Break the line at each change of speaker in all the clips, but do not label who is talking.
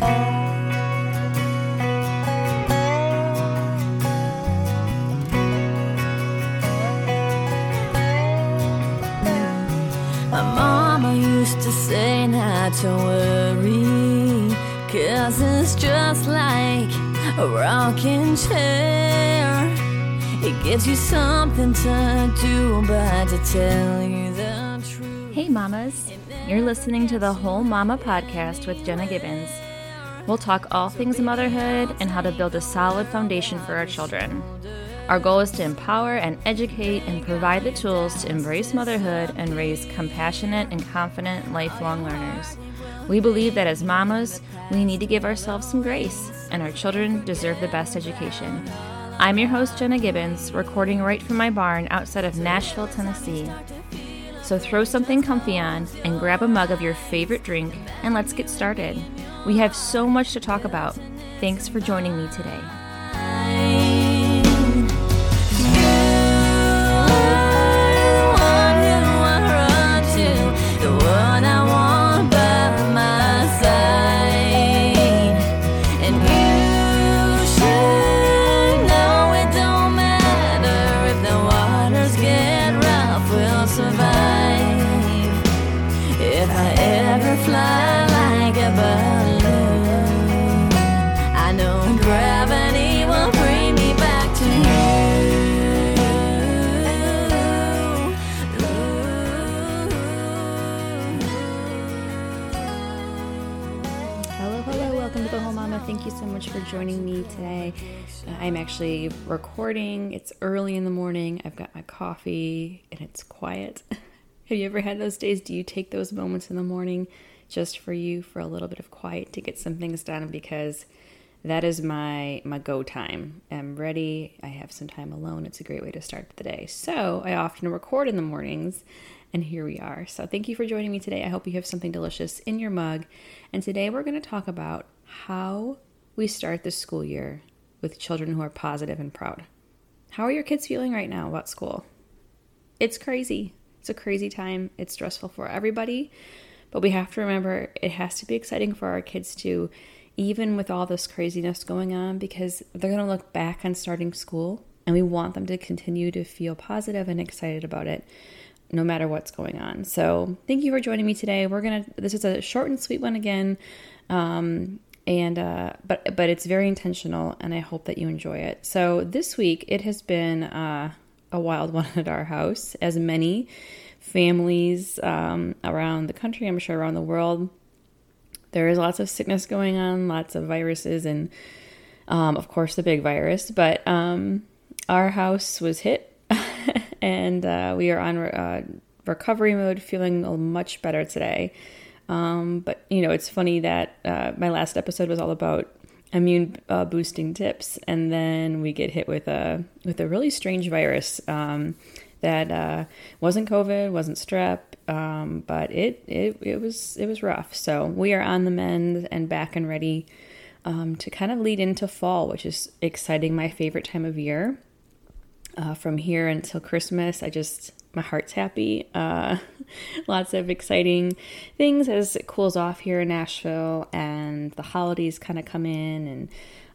My mama used to say not to worry, cause it's just like a rocking chair. It gives you something to do, but to tell you the truth.
Hey, mamas. You're listening to the Whole Mama podcast with Jenna Gibbons. We'll talk all things motherhood and how to build a solid foundation for our children. Our goal is to empower and educate and provide the tools to embrace motherhood and raise compassionate and confident lifelong learners. We believe that as mamas, we need to give ourselves some grace, and our children deserve the best education. I'm your host, Jenna Gibbons, recording right from my barn outside of Nashville, Tennessee. So throw something comfy on and grab a mug of your favorite drink, and let's get started. We have so much to talk about. Thanks for joining me today. Joining me today. Uh, I'm actually recording. It's early in the morning. I've got my coffee and it's quiet. Have you ever had those days? Do you take those moments in the morning just for you for a little bit of quiet to get some things done? Because that is my my go time. I'm ready. I have some time alone. It's a great way to start the day. So I often record in the mornings, and here we are. So thank you for joining me today. I hope you have something delicious in your mug. And today we're going to talk about how we start the school year with children who are positive and proud. How are your kids feeling right now about school? It's crazy. It's a crazy time. It's stressful for everybody. But we have to remember it has to be exciting for our kids too, even with all this craziness going on, because they're going to look back on starting school and we want them to continue to feel positive and excited about it no matter what's going on. So, thank you for joining me today. We're going to this is a short and sweet one again. Um and uh, but but it's very intentional, and I hope that you enjoy it. So this week it has been uh, a wild one at our house, as many families um, around the country, I'm sure around the world. There is lots of sickness going on, lots of viruses, and um, of course the big virus. But um, our house was hit, and uh, we are on uh, recovery mode, feeling much better today. Um, but you know, it's funny that uh, my last episode was all about immune uh, boosting tips, and then we get hit with a with a really strange virus um, that uh, wasn't COVID, wasn't strep, um, but it, it it was it was rough. So we are on the mend and back and ready um, to kind of lead into fall, which is exciting. My favorite time of year. Uh, from here until Christmas, I just my heart's happy. Uh, lots of exciting things as it cools off here in Nashville and the holidays kind of come in. And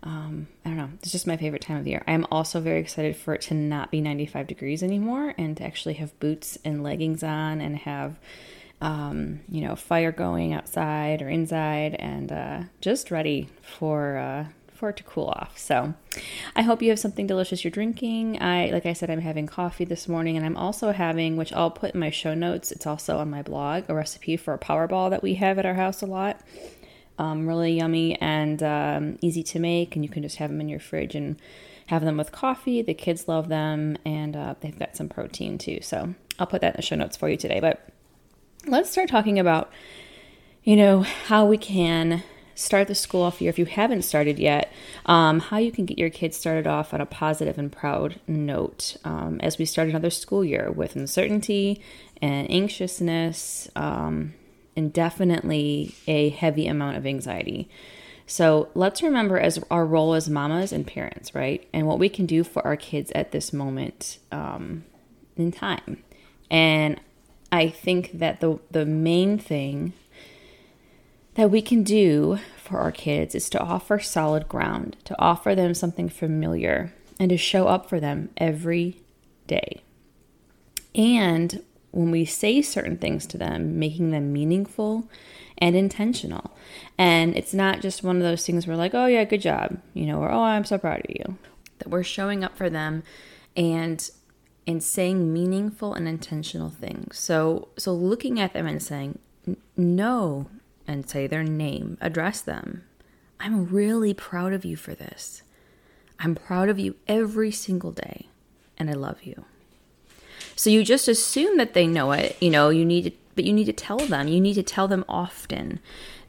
um, I don't know, it's just my favorite time of year. I'm also very excited for it to not be 95 degrees anymore and to actually have boots and leggings on and have. Um, you know, fire going outside or inside, and uh, just ready for uh, for it to cool off. So I hope you have something delicious you're drinking. I like I said, I'm having coffee this morning and I'm also having, which I'll put in my show notes, it's also on my blog, a recipe for a powerball that we have at our house a lot. Um, really yummy and um, easy to make, and you can just have them in your fridge and have them with coffee. The kids love them, and uh, they've got some protein too. So I'll put that in the show notes for you today. But let's start talking about, you know, how we can start the school off year if you haven't started yet um, how you can get your kids started off on a positive and proud note um, as we start another school year with uncertainty and anxiousness um, and definitely a heavy amount of anxiety. So let's remember as our role as mamas and parents right? And what we can do for our kids at this moment um, in time. And i think that the the main thing that we can do for our kids is to offer solid ground, to offer them something familiar, and to show up for them every day. And when we say certain things to them, making them meaningful and intentional. And it's not just one of those things where, like, oh, yeah, good job, you know, or oh, I'm so proud of you. That we're showing up for them and and saying meaningful and intentional things. So so looking at them and saying no and say their name, address them. I'm really proud of you for this. I'm proud of you every single day and I love you. So you just assume that they know it, you know, you need to but you need to tell them. You need to tell them often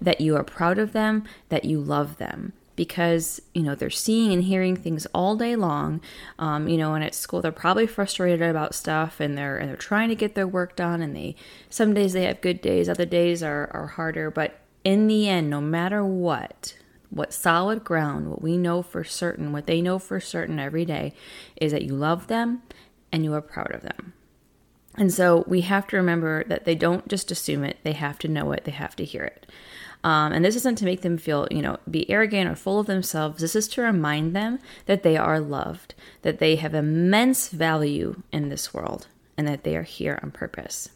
that you are proud of them, that you love them because you know they're seeing and hearing things all day long um, you know and at school they're probably frustrated about stuff and they're and they're trying to get their work done and they some days they have good days other days are, are harder but in the end no matter what what solid ground what we know for certain what they know for certain every day is that you love them and you are proud of them. And so we have to remember that they don't just assume it they have to know it they have to hear it um, and this isn't to make them feel, you know, be arrogant or full of themselves. This is to remind them that they are loved, that they have immense value in this world, and that they are here on purpose.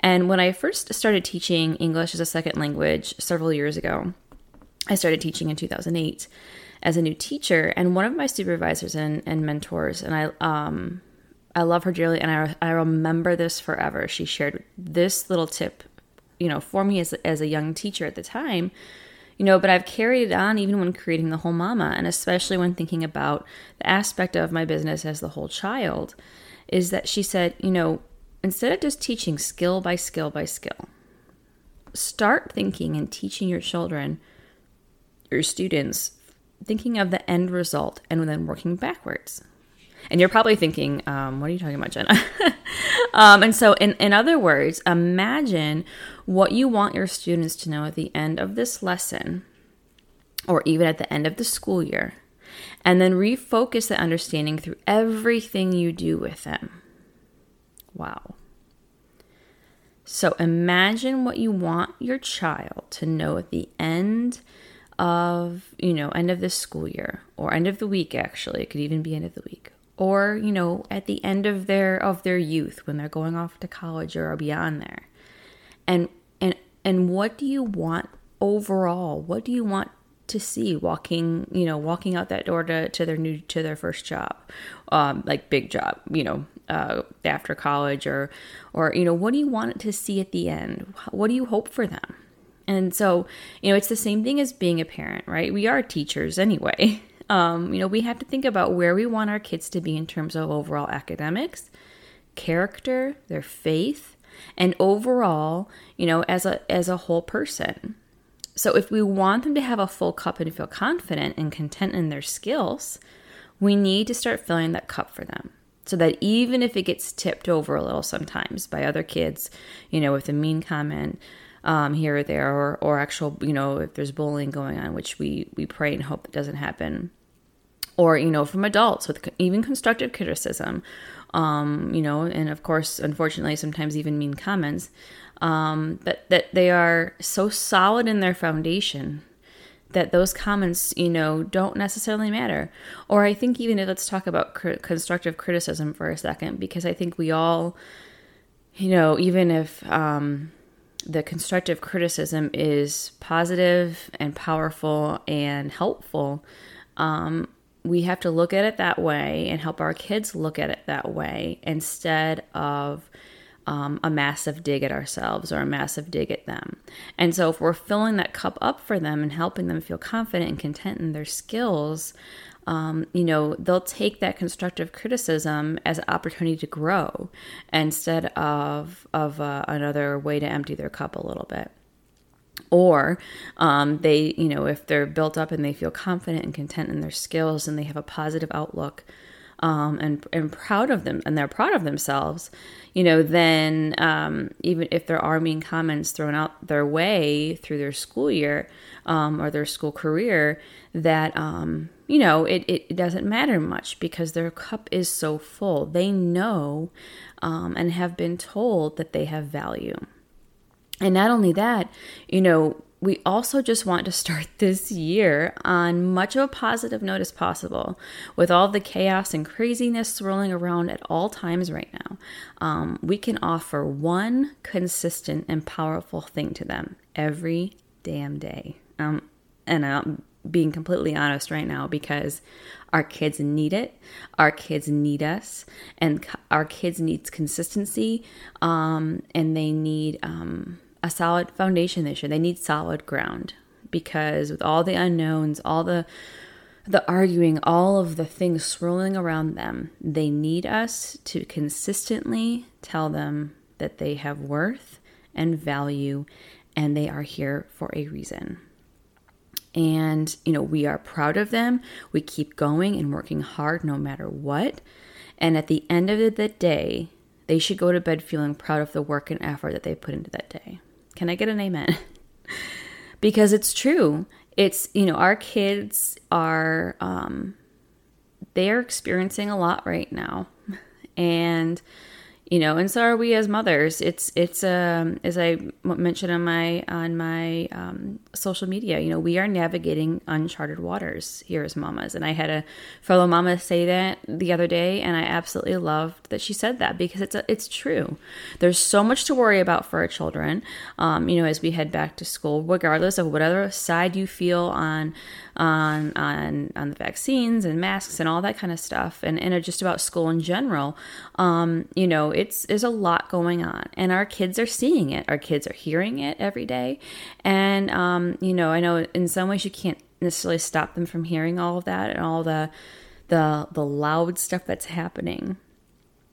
And when I first started teaching English as a second language several years ago, I started teaching in 2008 as a new teacher, and one of my supervisors and, and mentors, and I, um, I love her dearly, and I, I remember this forever. She shared this little tip you know, for me as, as a young teacher at the time, you know, but I've carried it on even when creating the whole mama, and especially when thinking about the aspect of my business as the whole child, is that she said, you know, instead of just teaching skill by skill by skill, start thinking and teaching your children, your students, thinking of the end result and then working backwards. And you're probably thinking, um, what are you talking about, Jenna? um, and so, in, in other words, imagine what you want your students to know at the end of this lesson or even at the end of the school year. And then refocus the understanding through everything you do with them. Wow. So imagine what you want your child to know at the end of, you know, end of the school year or end of the week actually. It could even be end of the week or you know at the end of their of their youth when they're going off to college or beyond there and and what do you want overall? What do you want to see walking you know walking out that door to, to their new to their first job? Um, like big job you know uh, after college or or you know what do you want to see at the end? What do you hope for them? And so you know it's the same thing as being a parent right? We are teachers anyway. Um, you know, we have to think about where we want our kids to be in terms of overall academics, character, their faith, and overall, you know, as a as a whole person. So if we want them to have a full cup and feel confident and content in their skills, we need to start filling that cup for them. So that even if it gets tipped over a little sometimes by other kids, you know, with a mean comment um, here or there, or, or actual, you know, if there's bullying going on, which we, we pray and hope that doesn't happen, or you know from adults with even constructive criticism um, you know and of course unfortunately sometimes even mean comments um, but that they are so solid in their foundation that those comments you know don't necessarily matter. Or i think even if, let's talk about cr- constructive criticism for a second because i think we all you know even if um, the constructive criticism is positive and powerful and helpful um, we have to look at it that way and help our kids look at it that way instead of um, a massive dig at ourselves or a massive dig at them. And so, if we're filling that cup up for them and helping them feel confident and content in their skills, um, you know, they'll take that constructive criticism as an opportunity to grow instead of of uh, another way to empty their cup a little bit or um, they you know if they're built up and they feel confident and content in their skills and they have a positive outlook um, and and proud of them and they're proud of themselves you know then um, even if there are mean comments thrown out their way through their school year um, or their school career that um, you know it, it doesn't matter much because their cup is so full. They know um, and have been told that they have value and not only that, you know, we also just want to start this year on much of a positive note as possible. With all the chaos and craziness swirling around at all times right now, um, we can offer one consistent and powerful thing to them every damn day. Um, and I'm being completely honest right now because our kids need it. Our kids need us, and our kids needs consistency, um, and they need um, a solid foundation this year. They need solid ground because with all the unknowns, all the the arguing, all of the things swirling around them, they need us to consistently tell them that they have worth and value and they are here for a reason. And, you know, we are proud of them. We keep going and working hard no matter what. And at the end of the day, they should go to bed feeling proud of the work and effort that they put into that day. Can I get an amen? because it's true. It's, you know, our kids are, um, they're experiencing a lot right now. And, you know and so are we as mothers. It's it's um as i mentioned on my on my um, social media you know we are navigating uncharted waters here as mamas. And i had a fellow mama say that the other day and i absolutely loved that she said that because it's a, it's true. There's so much to worry about for our children um, you know as we head back to school regardless of whatever side you feel on on on on the vaccines and masks and all that kind of stuff and and just about school in general. Um, you know it's there's a lot going on and our kids are seeing it. Our kids are hearing it every day. And um, you know i know in some ways you can't necessarily stop them from hearing all of that and all the the the loud stuff that's happening.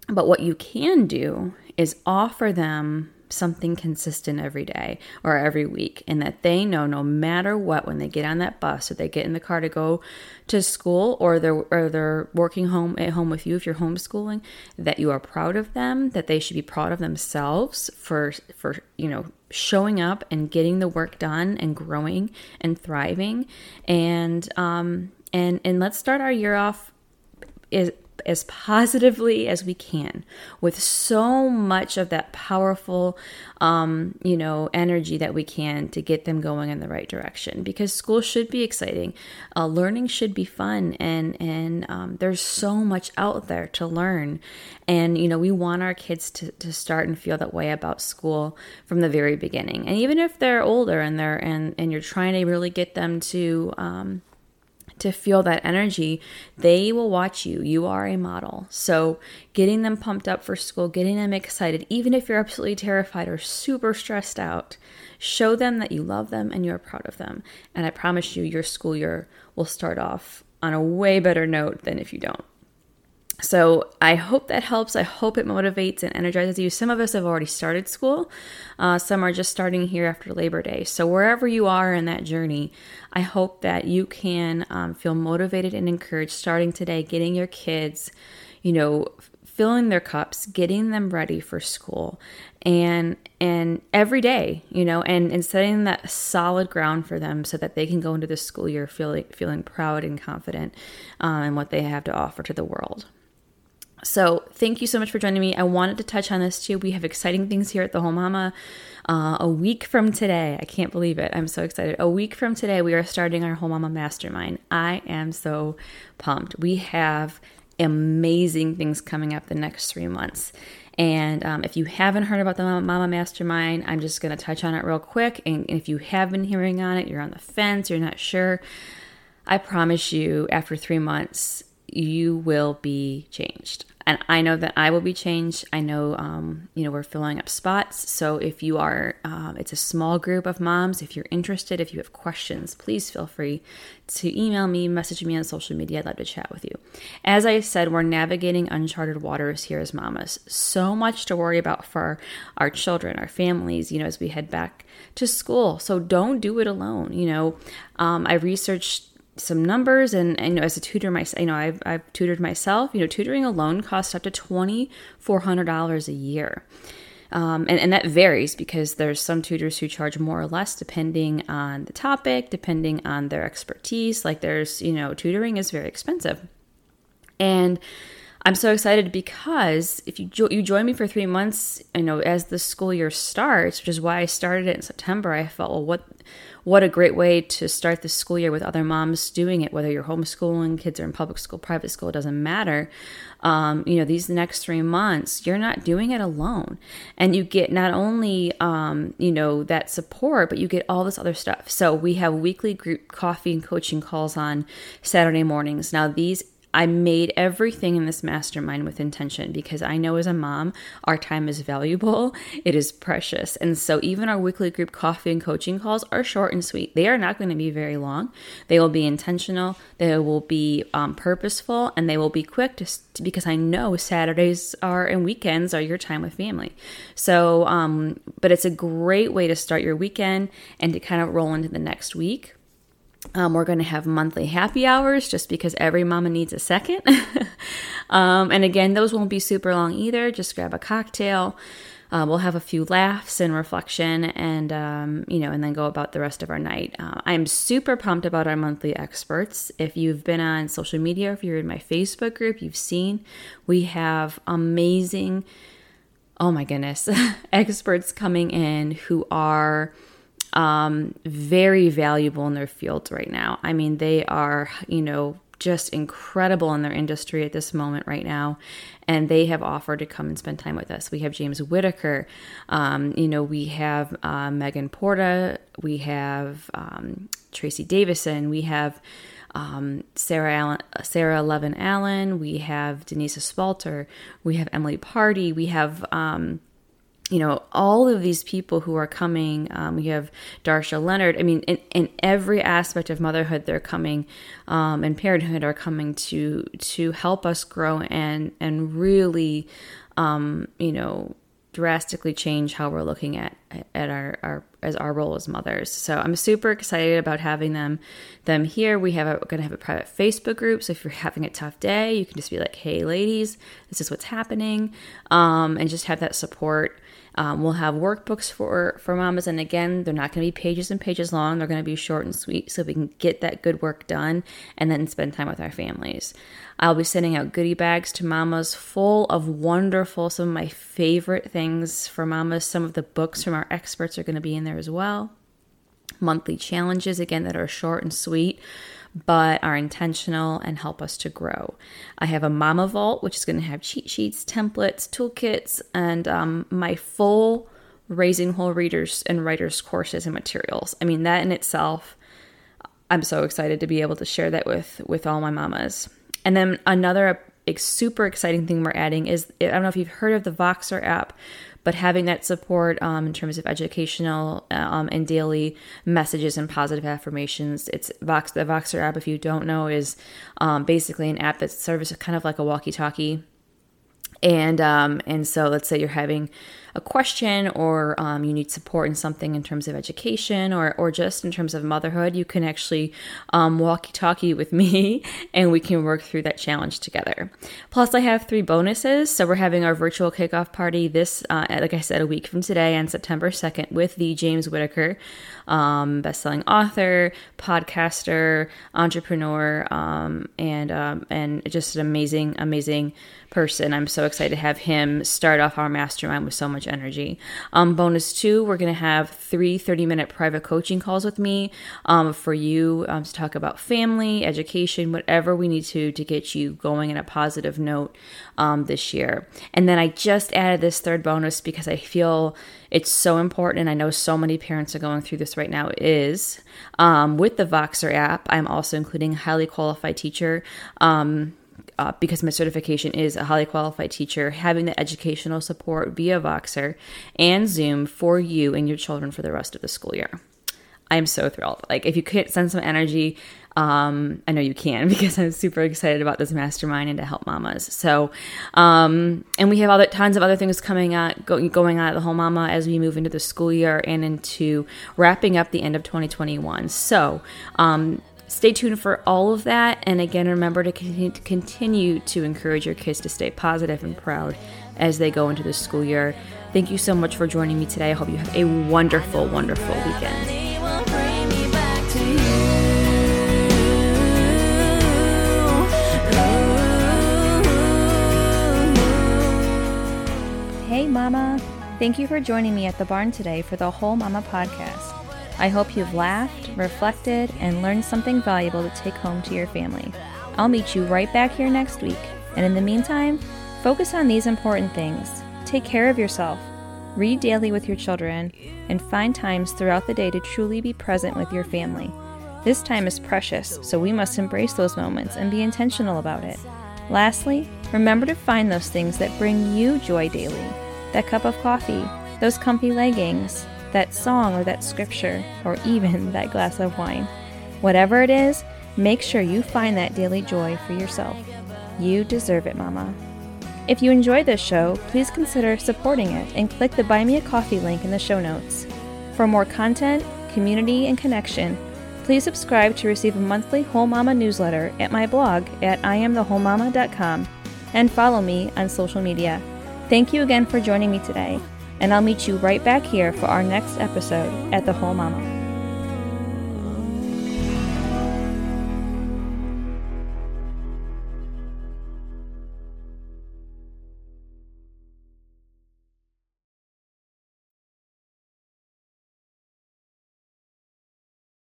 But what you can do is offer them something consistent every day or every week and that they know no matter what when they get on that bus or they get in the car to go to school or they're or they're working home at home with you if you're homeschooling that you are proud of them that they should be proud of themselves for for you know showing up and getting the work done and growing and thriving. And um and and let's start our year off is as positively as we can with so much of that powerful um, you know energy that we can to get them going in the right direction. Because school should be exciting uh, learning should be fun and and um, there's so much out there to learn. And you know we want our kids to, to start and feel that way about school from the very beginning. And even if they're older and they're and and you're trying to really get them to um, to feel that energy, they will watch you. You are a model. So, getting them pumped up for school, getting them excited, even if you're absolutely terrified or super stressed out, show them that you love them and you're proud of them. And I promise you, your school year will start off on a way better note than if you don't. So I hope that helps. I hope it motivates and energizes you. Some of us have already started school, uh, some are just starting here after Labor Day. So wherever you are in that journey, I hope that you can um, feel motivated and encouraged starting today, getting your kids, you know, filling their cups, getting them ready for school, and and every day, you know, and and setting that solid ground for them so that they can go into the school year feeling feeling proud and confident uh, in what they have to offer to the world. So, thank you so much for joining me. I wanted to touch on this too. We have exciting things here at the Whole Mama. Uh, a week from today, I can't believe it. I'm so excited. A week from today, we are starting our Whole Mama Mastermind. I am so pumped. We have amazing things coming up the next three months. And um, if you haven't heard about the Mama Mastermind, I'm just going to touch on it real quick. And if you have been hearing on it, you're on the fence, you're not sure, I promise you, after three months, you will be changed. And I know that I will be changed. I know, um, you know, we're filling up spots. So if you are, um, it's a small group of moms. If you're interested, if you have questions, please feel free to email me, message me on social media. I'd love to chat with you. As I said, we're navigating uncharted waters here as mamas. So much to worry about for our children, our families, you know, as we head back to school. So don't do it alone. You know, um, I researched some numbers and, and you know as a tutor myself you know I've, I've tutored myself. You know tutoring alone costs up to $2400 a year. Um, and, and that varies because there's some tutors who charge more or less depending on the topic depending on their expertise. Like there's you know tutoring is very expensive. And I'm so excited because if you jo- you join me for three months, you know, as the school year starts, which is why I started it in September, I felt, well, what what a great way to start the school year with other moms doing it, whether you're homeschooling, kids are in public school, private school, it doesn't matter. Um, you know, these next three months, you're not doing it alone. And you get not only, um, you know, that support, but you get all this other stuff. So we have weekly group coffee and coaching calls on Saturday mornings. Now, these I made everything in this mastermind with intention because I know as a mom, our time is valuable, it is precious. And so, even our weekly group coffee and coaching calls are short and sweet. They are not going to be very long. They will be intentional, they will be um, purposeful, and they will be quick just because I know Saturdays are and weekends are your time with family. So, um, but it's a great way to start your weekend and to kind of roll into the next week um, we're going to have monthly happy hours just because every mama needs a second. um, and again, those won't be super long either. Just grab a cocktail. Uh, we'll have a few laughs and reflection, and um, you know, and then go about the rest of our night. Uh, I'm super pumped about our monthly experts. If you've been on social media, if you're in my Facebook group, you've seen we have amazing. Oh my goodness, experts coming in who are um, very valuable in their fields right now. I mean, they are, you know, just incredible in their industry at this moment right now. And they have offered to come and spend time with us. We have James Whittaker, um, you know, we have uh, Megan Porta, we have um, Tracy Davison, we have um, Sarah Allen, Sarah Levin Allen, we have Denise Spalter, we have Emily Party, we have um, you know, all of these people who are coming, um, we have Darsha Leonard. I mean, in, in every aspect of motherhood, they're coming, um, and parenthood are coming to to help us grow and and really, um, you know, drastically change how we're looking at at our, our as our role as mothers. So I'm super excited about having them them here. We have a, we're going to have a private Facebook group. So if you're having a tough day, you can just be like, "Hey, ladies, this is what's happening," um, and just have that support. Um, we'll have workbooks for for mamas, and again, they're not going to be pages and pages long. They're going to be short and sweet, so we can get that good work done and then spend time with our families. I'll be sending out goodie bags to mamas full of wonderful, some of my favorite things for mamas. Some of the books from our experts are going to be in there as well. Monthly challenges, again, that are short and sweet but are intentional and help us to grow. I have a Mama Vault, which is going to have cheat sheets, templates, toolkits, and um, my full Raising Whole Readers and Writers courses and materials. I mean, that in itself, I'm so excited to be able to share that with with all my mamas. And then another super exciting thing we're adding is I don't know if you've heard of the Voxer app, but having that support um, in terms of educational um, and daily messages and positive affirmations. It's Vox the Voxer app. If you don't know, is um, basically an app that serves kind of like a walkie-talkie and um, and so let's say you're having a question or um, you need support in something in terms of education or, or just in terms of motherhood, you can actually um, walkie talkie with me and we can work through that challenge together. Plus, I have three bonuses. So, we're having our virtual kickoff party this, uh, like I said, a week from today on September 2nd with the James Whittaker, um, bestselling author, podcaster, entrepreneur, um, and, um, and just an amazing, amazing person. I'm so excited to have him start off our mastermind with so much energy. Um, bonus two, we're going to have three 30 minute private coaching calls with me um, for you um, to talk about family, education, whatever we need to to get you going in a positive note um, this year. And then I just added this third bonus because I feel it's so important. And I know so many parents are going through this right now. Is um, with the Voxer app, I'm also including a highly qualified teacher. Um, uh, because my certification is a highly qualified teacher, having the educational support via Voxer and Zoom for you and your children for the rest of the school year. I am so thrilled. Like, if you could send some energy, um, I know you can because I'm super excited about this mastermind and to help mamas. So, um, and we have other tons of other things coming out, go, going on at the Whole Mama as we move into the school year and into wrapping up the end of 2021. So, um, Stay tuned for all of that. And again, remember to continue to encourage your kids to stay positive and proud as they go into the school year. Thank you so much for joining me today. I hope you have a wonderful, wonderful weekend. Hey, Mama! Thank you for joining me at the barn today for the Whole Mama podcast. I hope you've laughed, reflected, and learned something valuable to take home to your family. I'll meet you right back here next week. And in the meantime, focus on these important things. Take care of yourself, read daily with your children, and find times throughout the day to truly be present with your family. This time is precious, so we must embrace those moments and be intentional about it. Lastly, remember to find those things that bring you joy daily that cup of coffee, those comfy leggings, that song or that scripture, or even that glass of wine. Whatever it is, make sure you find that daily joy for yourself. You deserve it, Mama. If you enjoyed this show, please consider supporting it and click the Buy Me a Coffee link in the show notes. For more content, community, and connection, please subscribe to receive a monthly Whole Mama newsletter at my blog at iamthewholemama.com and follow me on social media. Thank you again for joining me today, and I'll meet you right back here for our next episode at The Whole Mama.